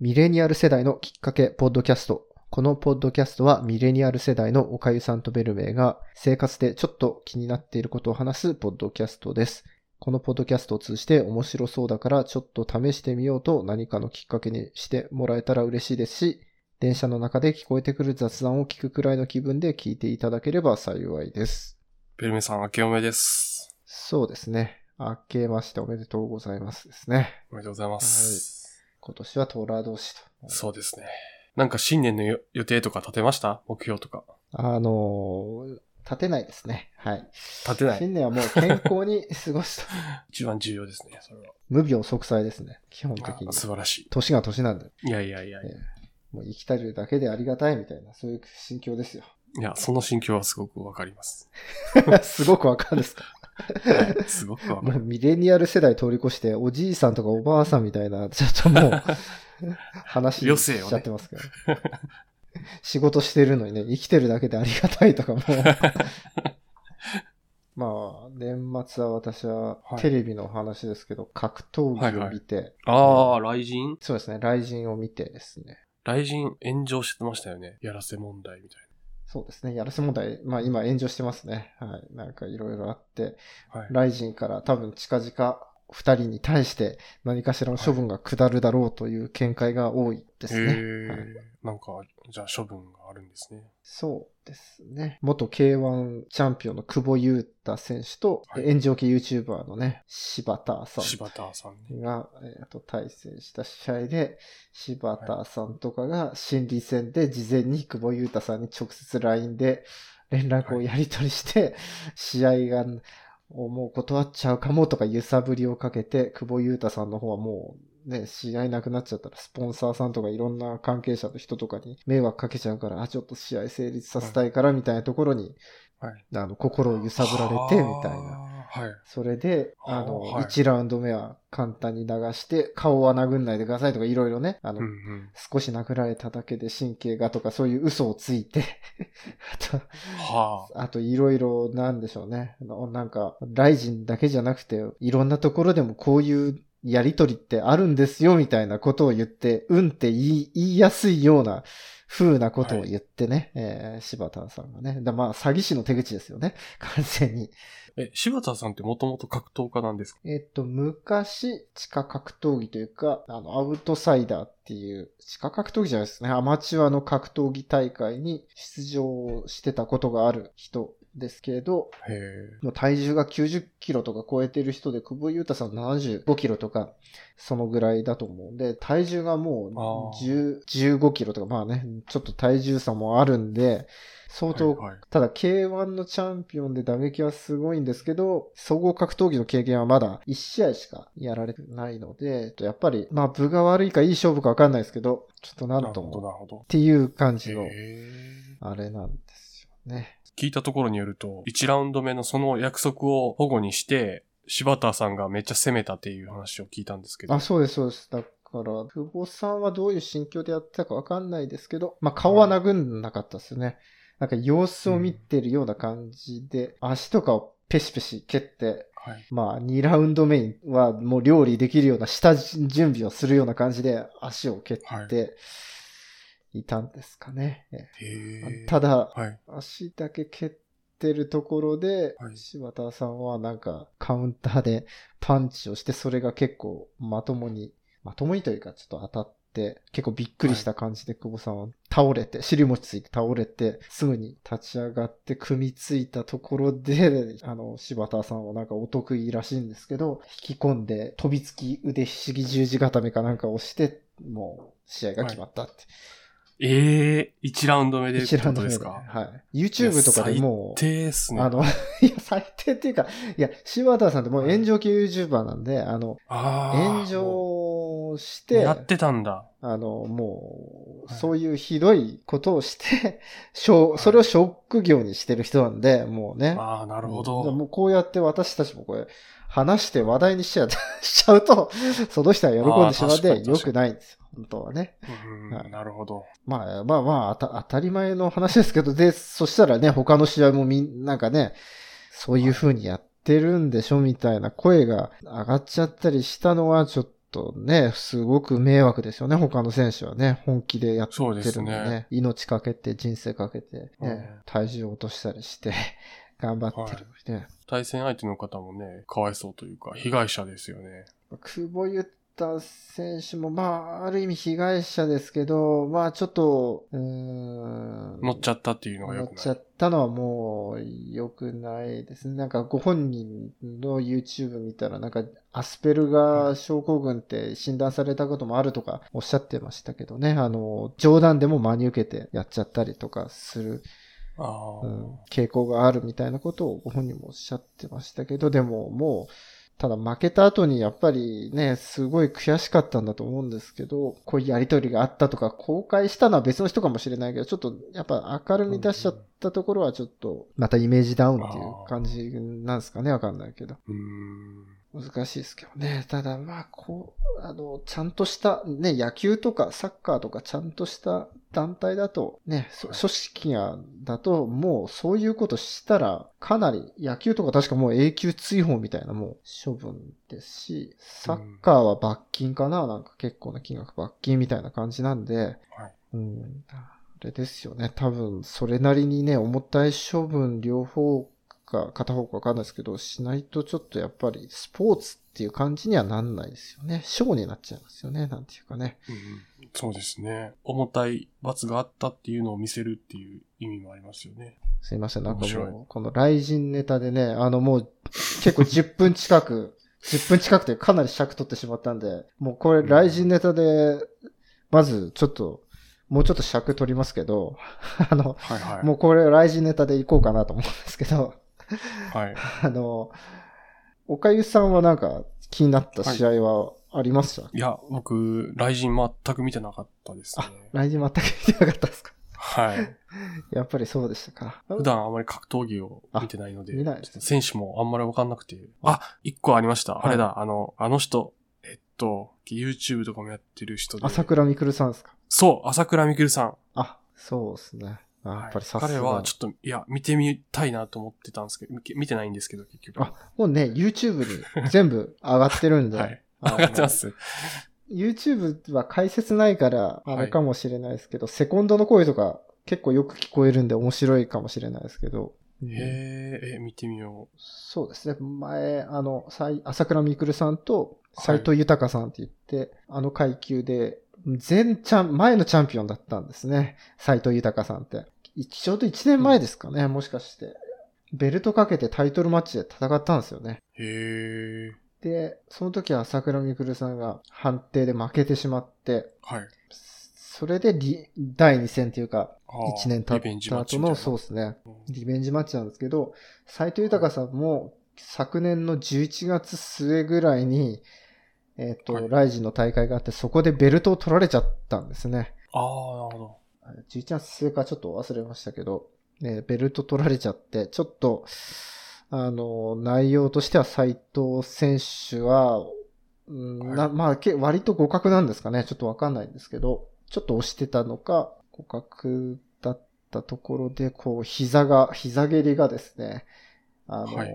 ミレニアル世代のきっかけポッドキャスト。このポッドキャストはミレニアル世代のおかゆさんとベルメイが生活でちょっと気になっていることを話すポッドキャストです。このポッドキャストを通じて面白そうだからちょっと試してみようと何かのきっかけにしてもらえたら嬉しいですし、電車の中で聞こえてくる雑談を聞くくらいの気分で聞いていただければ幸いです。ベルメさん、明けおめです。そうですね。明けましておめでとうございますですね。おめでとうございます。今年は虎年と。そうですね。なんか新年のよ予定とか立てました？目標とか。あのー立てないですね。はい。立てない。新年はもう健康に過ごすと。一番重要ですね、それは。無病息災ですね。基本的にあ。素晴らし年が年なんで。い。いやいやいやいや。もう生きてるだけでありがたいみたいな、そういう心境ですよ。いや、その心境はすごくわかります。すごくわかるんですか？はい、すごくわかる。もうミレニアル世代通り越して、おじいさんとかおばあさんみたいな、ちょっともう、話余生をねしちゃってますけど。仕事してるのにね、生きてるだけでありがたいとかもう。まあ、年末は私ははいテレビの話ですけど、格闘技を見て、ああ、雷神？そうですね、雷神を見てですね、雷神炎上してましたよね。やらせ問題みたいそうですね、やらせ問題、まあ今炎上してますね。はい。なんかいろいろあって、な。はい。ライジンから多分近々二人に対して何かしらの処分が下るだろうという見解が多いですね。へえ、はいなんか、じゃあ処分があるんですね。そうですね。元 K1 チャンピオンの久保優太選手と、はい炎上系 YouTuber のね、柴田さん柴田さんね。が、えーと対戦した試合で、柴田さんとかが心理戦で事前に久保優太さんに直接 LINE で連絡をやり取りして、試合がもう断っちゃうかもとか揺さぶりをかけて、久保優太さんの方はもうね、試合なくなっちゃったら、スポンサーさんとかいろんな関係者の人とかに迷惑かけちゃうから、あ、ちょっと試合成立させたいからみたいなところに、はい。あの、心を揺さぶられてみたいな。な。はい。それで、はああの、はい1ラウンド目は簡単に流して、顔は殴んないでくださいとかいろいろね、あの、うんうん。少し殴られただけで神経がとかそういう嘘をついて、あと、いろいろなんでしょうね。あのなんか、ライジンだけじゃなくて、いろんなところでもこういうやりとりってあるんですよみたいなことを言って、うんって言い言いやすいような風なことを言ってね、えー柴田さんがね。だまあ、詐欺師の手口ですよね。完全に。え、柴田さんってもともと格闘家なんですか？えっと、昔、地下格闘技というか、あの、アウトサイダーっていう、地下格闘技じゃないですね。アマチュアの格闘技大会に出場してたことがある人ですけど。もう体重が90キロとか超えてる人で、久保優太さん75キロとか、そのぐらいだと思うんで、体重がもあう10 15キロとか、まあね、ちょっと体重差もあるんで、相当、はいはいただ K1 のチャンピオンで打撃はすごいんですけど、総合格闘技の経験はまだ1試合しかやられてないので、やっぱり、まあ部が悪いかいい勝負かわかんないですけど、ちょっとなんとも、っ。ていう感じの。あれなんですよね。聞いたところによると、1ラウンド目のその約束を保護にして、柴田さんがめっちゃ攻めたっていう話を聞いたんですけど。あ、そうです、そうです。だから、久保さんはどういう心境でやってたかわかんないですけど、まあ顔は殴んなかったですね。なんか様子を見てるような感じで、足とかをペシペシ蹴って、はい。まあ2ラウンド目はもう料理できるような下準備をするような感じで足を蹴っていたんですかね。ただ、はい。足だけ蹴ってるところで、はい柴田さんはなんかカウンターで パンチをして、それが結構まともに、まともにというかちょっと当たって、結構びっくりした感じで久保さんは倒れて、尻餅ついて倒れて、すぐに立ち上がって組みついたところで、あの、柴田さんはなんかお得意らしいんですけど、引き込んで飛びつき腕ひしぎ十字固めかなんかをして、もう試合が決まったって。ええ1ラウンド目でって一ラウンド目で。すかはい。YouTube とかでもう、低っすね。あの、いや、最低っていうか、いや、柴田さんってもう炎上系 YouTuber なんで、あの、あー炎上して、やってたんだ。あの、もう、はいそういうひどいことをして、しょうそれを職業にしてる人なんで、もうね。ああ、なるほうんど。もうこうやって私たちもこれ、話して話題にしちゃ しちゃうと、その人は喜んでしまってあー確かに良くないんですよ。本当はね。なるほど。まあまあまあ当た、り前の話ですけど、で、そしたらね、他の試合もみんなんかね、そういう風にやってるんでしょみたいな声が上がっちゃったりしたのは、ちょっとね、すごく迷惑ですよね、他の選手はね。本気でやってるんでね。ね命かけて、人生かけて、ねうん体重を落としたりして、頑張ってるのにね。対戦相手の方もね、かわいそうというか、被害者ですよね。久保優太選手も、まあ、ある意味被害者ですけど、まあちょっと、うーん。乗っちゃったっていうのが乗よくない。っちゃったのはもう良くないですね。なんかご本人の YouTube 見たらなんかアスペルガー症候群って診断されたこともあるとかおっしゃってましたけどね。あの、冗談でも真に受けてやっちゃったりとかする、うん傾向があるみたいなことをご本人もおっしゃってましたけど、でももう、ただ負けた後にやっぱりね、すごい悔しかったんだと思うんですけど、こういうやりとりがあったとか、公開したのは別の人かもしれないけど、ちょっとやっぱ明るみ出しちゃったところはちょっと、またイメージダウンっていう感じなんですかね、わかんないけど。うん。難しいですけどね。ただまあ、こう、あの、ちゃんとした、ね、野球とかサッカーとかちゃんとした団体だと、ね、そ組織が、だと、もうそういうことしたら、かなり、野球とか確かもう永久追放みたいなもう処分ですし、サッカーは罰金かななんか結構な金額罰金みたいな感じなんで、はい。うん、あれですよね。多分、それなりにね、重たい処分両方か、片方かわかんないですけど、しないとちょっとやっぱりスポーツっていう感じにはなんないですよね。ショーになっちゃいますよね。なんていうかね。うんうんそうですね。重たい罰があったっていうのを見せるっていう意味もありますよね。すいません。なんかもう、この雷神ネタでね、あのもう、結構10分近く、10分近くてかなり尺取ってしまったんで、もうこれ雷神ネタで、まずちょっと、もうちょっと尺取りますけど、あの、はいはい。もうこれ雷神ネタでいこうかなと思うんですけど、はい。あの、おかゆさんはなんか気になった試合はありました、いや、僕、雷神全く見てなかったですねあ。、雷神全く見てなかったですか？はい。やっぱりそうでしたか。普段あまり格闘技を見てないので、あ見ないちょっと選手もあんまりわかんなくて。あ、一個ありました。はいあれだ、あの、あの人、えっと、YouTube とかもやってる人で。朝倉みくるさんですか？そう、朝倉みくるさん。あ、そうですね。あやっぱりさすが、彼はちょっと、いや、見てみたいなと思ってたんですけど、見見てないんですけど、結局。あ、もうね、YouTube に全部上がってるんで。はい。上がってます。YouTube は解説ないから、あはいれかもしれないですけど、セコンドの声とか結構よく聞こえるんで面白いかもしれないですけど。うんへえ、え、見てみよそうですね。前、あの、さい朝倉未来さんとはい斎藤豊さんって言って、あの階級で、前チャン、前のチャンピオンだったんですね。斎藤豊さんって。いちょうど1年前ですかね、もしかして。ベルトかけてタイトルマッチで戦ったんですよね。う。へえ。で、その時は朝倉未来さんが判定で負けてしまって、はい。それでリ第2戦っていうか、あー1年経った後の、そうですね。うんリベンジマッチなんですけど、斎藤豊さんも昨年の11月末ぐらいに、えっ、と、はいライジンの大会があって、そこでベルトを取られちゃったんですね。ああ、なるほど。11月末かちょっと忘れましたけど、ね、ベルト取られちゃって、ちょっと、あの、内容としては斎藤選手は、うんはいなまあ、け割と互角なんですかね。ちょっとわかんないんですけど、ちょっと押してたのか、互角だったところで、こう、膝が、膝蹴りがですね、あの、はい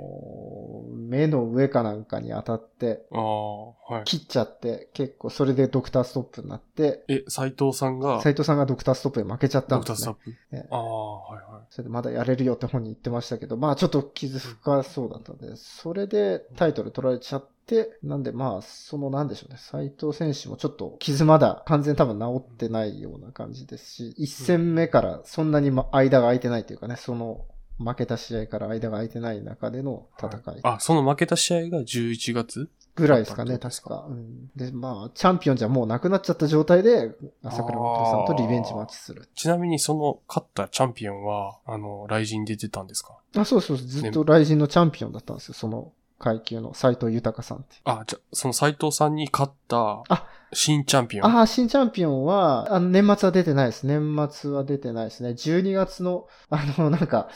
目の上かなんかに当たって、はい。切っちゃって、結構それでドクターストップになって、え、斎藤さんが、斎藤さんがドクターストップで負けちゃったんですねドクタースタッ。プ？ねああ、はいはい。それでまだやれるよって本人言ってましたけど、まあちょっと傷深そうだったんで、それでタイトル取られちゃって、なんでまあ、そのなんでしょうね、斎藤選手もちょっと傷まだ完全に多分治ってないような感じですし、一戦目からそんなにま間が空いてないというかね、その負けた試合から間が空いてない中での戦いあ、その負けた試合が11月？ぐらいですかね、確か。うんで、まあ、チャンピオンじゃもうなくなっちゃった状態で、朝倉未来さんとリベンジマッチする。ちなみにその勝ったチャンピオンは、あの、雷神で出たんですか？あ、そうそう、ずっとライジンのチャンピオンだったんですよ、その階級の斎藤豊さんって。あ、じゃ、その斎藤さんに勝ったあ、新チャンピオン。ああ、新チャンピオンは、あの、年末は出てないです。年末は出てないですね。12月の、あの、なんか、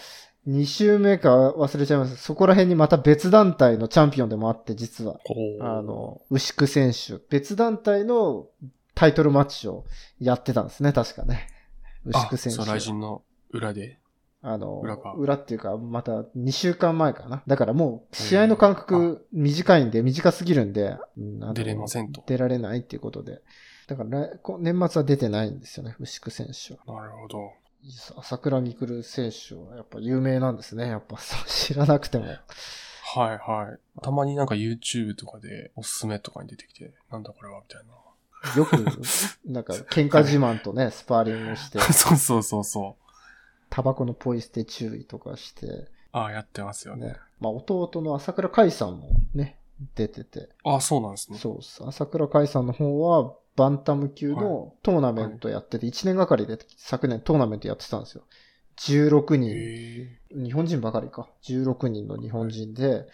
2週目か忘れちゃいます。そこら辺にまた別団体のチャンピオンでもあって、実は。あ、の、牛久選手。別団体のタイトルマッチをやってたんですね、確かね。牛あ、久選手そう、。雷神の裏で？あの、裏か裏っていうか、また2週間前かな。だからもう、試合の間隔短いんで、短すぎるんで、出れませんと出られないっていうことで。だから年末は出てないんですよね、牛久選手は。なるほど。朝倉未来選手はやっぱ有名なんですね。やっぱ 知らなくても。はいはい。たまになんか YouTube とかでおすすめとかに出てきて、なんだこれはみたいな。よく、なんか、喧嘩自慢とね、スパーリングして、そうそうそうそう。タバコのポイ捨て注意とかして、ああ、やってますよね。ね。まあ、弟の朝倉海さんもね、出てて、ああ、そうなんですね。そうっす。朝倉海さんの方は、バンタム級のトーナメントやってて、1年がかりで昨年トーナメントやってたんですよ。16人。日本人ばかりか。16人の日本人で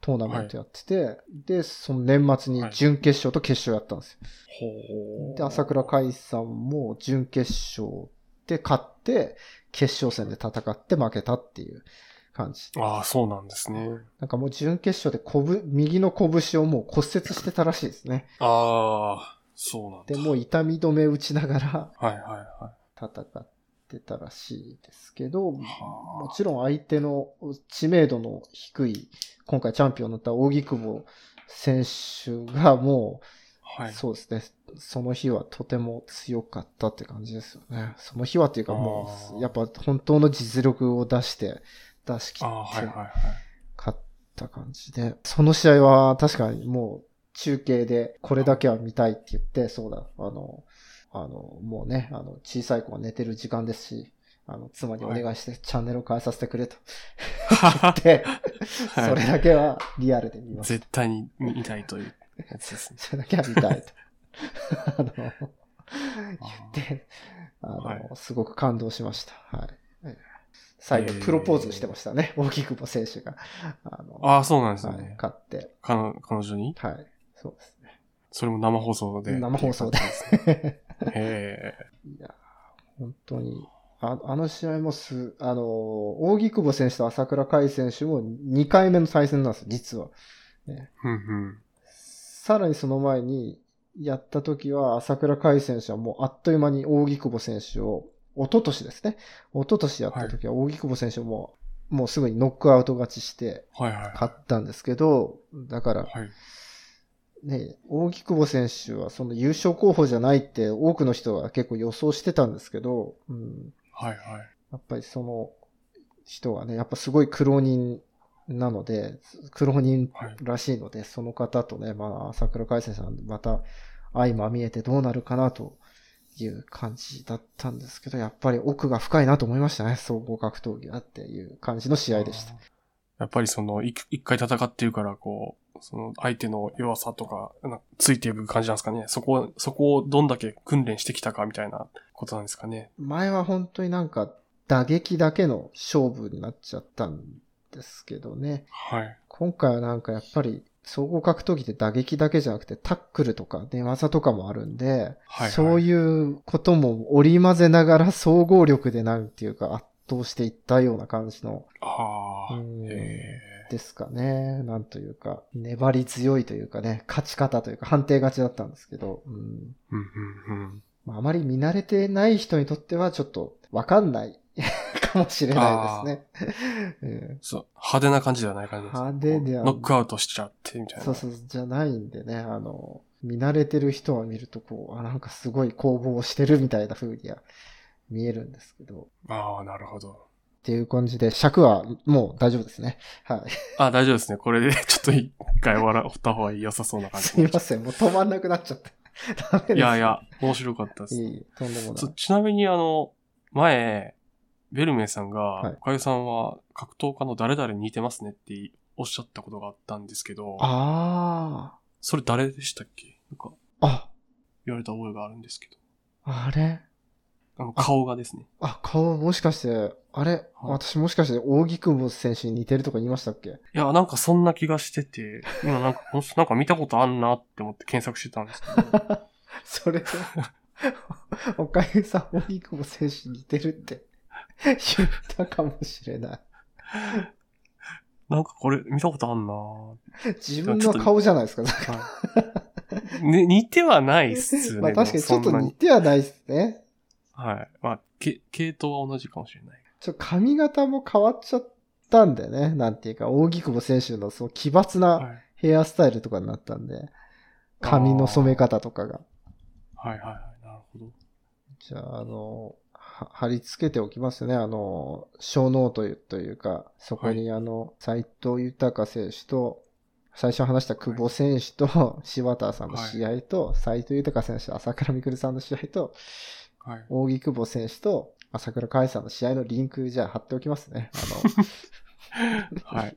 トーナメントやってて、で、その年末に準決勝と決勝やったんですよ。で、朝倉海さんも準決勝で勝って、決勝戦で戦って負けたっていう感じ。ああ、そうなんですね。なんかもう準決勝でこぶ、右の拳をもう骨折してたらしいですね。ああ、そうなんだ。で、もう痛み止め打ちながらはいはいは戦ってたらしいですけど、い。もはちろん相手の知名度の低い、今回チャンピオンになった扇久保選手がもあ。う、はい。そうですね、その日はとても強かったって感じですよね。その日はっていうかもう、やっぱ本当の実力を出して、出し切って。勝った感じで、その試合は確かにもう中継でこれだけは見たいって言って、そうだ、あの、あの、もうね、あの、小さい子が寝てる時間ですし、あの、妻にお願いしてチャンネルを変えさせてくれと 言って、はいそれだけはリアルで見ます。絶対に見たいというやつですね。それだけは見たいと。あの、言って、あの、はいすごく感動しました。はい。最後、プロポーズしてましたね。大木久保選手が。あの、ああ、そうなんですはいね。勝って。彼彼女に？はい。そうですね。それも生放送で。生放送で。へえ。いや、本当に。ああの試合もす、あの、大木久保選手と朝倉海選手も2回目の対戦なんです、実は。ね。さらにその前にやった時は朝倉海選手はもうあっという間に大木久保選手を、一昨年ですね。一昨年やった時は大木久保選手も、もうすぐにノックアウト勝ちしてはいはい。勝ったんですけど、だから、はい。ね、大木久保選手はその優勝候補じゃないって多くの人が結構予想してたんですけど、うん、はいはい。やっぱりその人がね、やっぱすごい苦労人なので、苦労人はい。らしいので、その方とね、まあ、朝倉海星さん、また相まみえてどうなるかなという感じだったんですけど、やっぱり奥が深いなと思いましたね、総合格闘技だっていう感じの試合でした。やっぱりその、い一回戦ってるから、こう、その相手の弱さとか、ついていく感じなんですかね。そこ、そこをどんだけ訓練してきたかみたいなことなんですかね。前は本当になんか打撃だけの勝負になっちゃったんですけどね。はい。今回はなんかやっぱり総合格闘技って打撃だけじゃなくてタックルとか寝技とかもあるんで、はい。そうう。いうことも織り交ぜながら総合力でなんていうか圧倒していったような感じの、あですかね。なんというか、粘り強いというかね、勝ち方というか判定勝ちだったんですけど、うんうん、うん、うん。まあ、あまり見慣れてない人にとってはちょっとわかんない かもしれないですね。うんそう、派手な感じではない感じです。派手ではノックアウトしちゃって、みたいな。そうそう、じゃないんでね、あの、見慣れてる人は見るとこう、あ、なんかすごい攻防してるみたいな風には見えるんですけど。ああ、なるほど。っていう感じで、尺はもう大丈夫ですね。はい。あ大丈夫ですね。これで ちょっと一回終わらった方が良さそうな感じ。すいません、もう止まんなくなっちゃって。ダメです。いやいや、面白かったです。いとんでもない。そちなみにあの、前、ベルメイさんが、はいおかゆさんは格闘家の誰々に似てますねっておっしゃったことがあったんですけど、あそれ誰でしたっけ？なんかあ、あ、言われた覚えがあるんですけど。あれ？あの、顔がですね。あ、顔もしかして、あれ、私もしかして大木久保選手に似てるとか言いましたっけ？いや、なんかそんな気がしてて、今なんか、なんか見たことあんなって思って検索してたんですけど、それで、おかゆさん、大木久保選手に似てるって言ったかもしれない。なんかこれ見たことあんな自分の顔じゃないですか。はいね、似てはないっすね。まあ確かにちょっと似てはないですね。はい。まあ、け、系統は同じかもしれない。ちょっと髪型も変わっちゃったんでね。なんていうか、大木久保選手のその奇抜は。ないヘアスタイルとかになったんで、髪の染め方とかが。はいはいはい。なるほど。じゃあ、あの、は貼り付けておきますね。あの、ショーノートというか、そこにあの、斎藤裕選手と、最初話した久保選手と柴田さんの試合と、斎藤裕選手と朝倉未来さんの試合と、はい。大木久保選手と朝倉海さんの試合のリンクじゃあ貼っておきますね。はい。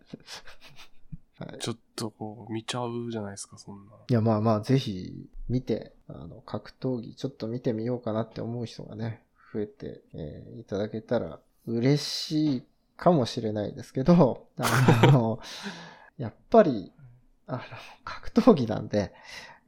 あの、はい。ちょっとこう、見ちゃうじゃないですか、そんな。いや、まあまあ、ぜひ見て、あの、格闘技ちょっと見てみようかなって思う人がね、増えて、えーいただけたら嬉しいかもしれないですけど、あの、やっぱり、あの、格闘技なんで、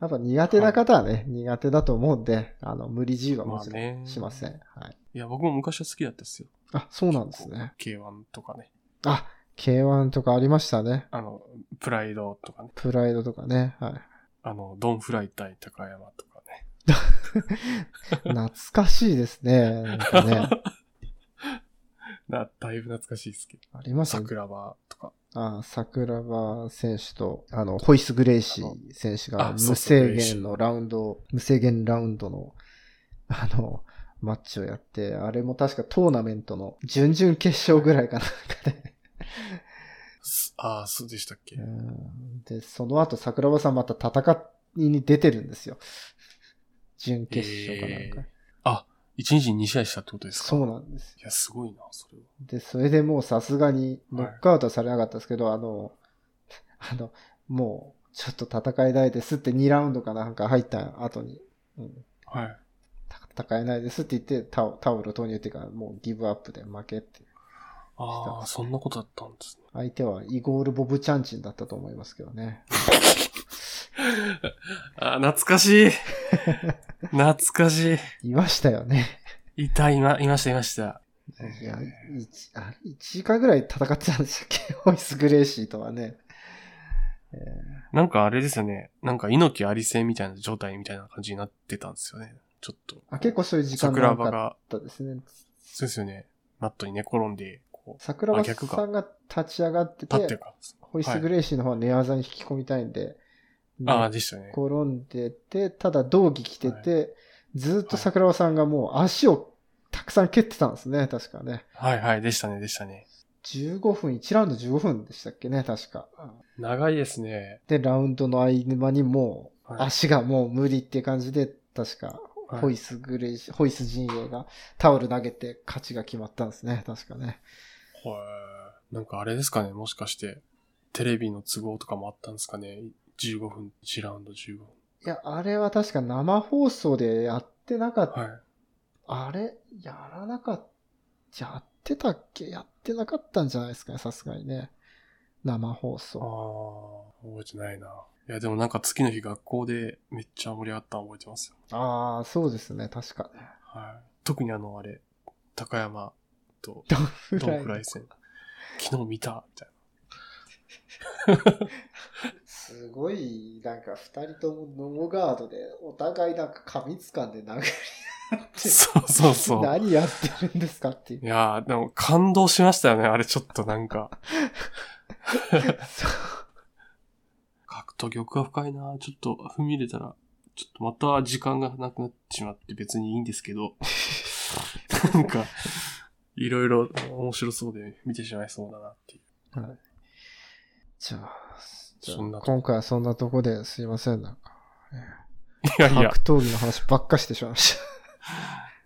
やっぱ苦手な方はね、苦手だと思うんで、あの、無理強いはもちろんしません。はい。いや、僕も昔は好きだったですよ。あ、そうなんですね。K1 とかね。あ、K1 とかありましたね。あの、プライドとかね。プライドとかね。はい。あの、ドンフライ対高山とかね。懐かしいですね。なんかね。な、だいぶ懐かしいですけど。あります？ね。桜庭とか。あ桜庭選手と、あの、ホイス・グレイシー選手が無制限のラウンド、無制限ラウンドの、あの、マッチをやって、あれも確かトーナメントの準々決勝ぐらいかなんかでああ、そうでしたっけ？で、その後桜庭さんまた戦いに出てるんですよ。準決勝かなんか。えー1日に2試合したってことですか？そうなんです。いや、すごいな、それは。で、それでもうさすがにノックアウトされなかったですけど、あの、あの、もう、ちょっと戦えないですって2ラウンドかなんか入った後に、うん。はい。戦えないですって言ってタオタオル投入っていうか、もうギブアップで負けって。ああ、そんなことだったんですね。相手はイゴール・ボブ・チャンチンだったと思いますけどね。あー懐かしい。懐かしい。いましたよね。いた、いま、いました、いました。いや、一あれ1時間ぐらい戦ってたんでしたっけ？ホイス・グレイシーとはね。えなんかあれですよね。なんか猪木ありせみたいな状態みたいな感じになってたんですよね。ちょっと。ーあ結構そういう時間桜長か庭がっ、たですね。そうですよね。マットに寝転んで、こう、桜庭さんが立ち上がってて立ってる、か。ホイス・グレイシーの方は寝技に引き込みたいんで、ああ、寝でしたね。転んでて、ただ道着着てて、ずっと桜庭さんがもう足をたくさん蹴ってたんですね、確かね。はいはい、でしたね、でしたね。15分、1ラウンド15分でしたっけね、確か。長いですね。で、ラウンドの合間にもう、はい足がもう無理っていう感じで、確か、はいホイスグレイシ、ホイス陣営がタオル投げて勝ちが決まったんですね、確かね。はい。なんかあれですかね、もしかして、テレビの都合とかもあったんですかね。15分、1ラウンド15分。いや、あれは確か生放送でやってなかった。はい。あれやらなかった。やってたっけ？やってなかったんじゃないですかね、さすがにね。生放あ送。あ、覚えてないな。いや、でもなんか次の日学校でめっちゃ盛り上がったの覚えてますよ。ああ、そうですね、確かね。はい。特にあの、あれ、高山とドンフドライ。戦。昨日見たみたいすごい、なんか二人ともノモガードで、お互いなんか髪掴んで殴り合っな。て、そうそうそう。何やってるんですかっていうい。やー、でも感動しましたよね。あれちょっとなんか。格闘技奥が深いなちょっと踏み入れたら、ちょっとまた時間がなくなってしまって別にいいんですけど。なんか、いろいろ面白そうで見てしまいそうだなっていう。はいじゃあそんなと今回はそんなとこですいません、なんか。いやいや格、闘技の話ばっかしてしまいまし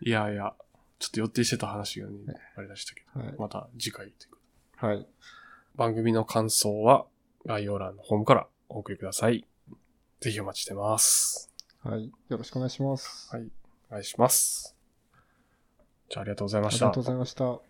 いやいや、ちょっと予定してた話がねね、あれでしたけた。はいど、。また次回ということではい。番組の感想は概要欄のホームからお送りください。ぜひお待ちしてます。はい。よろしくお願いします。はい。お願いします。じゃあありがとうございましたありがとう。ございました。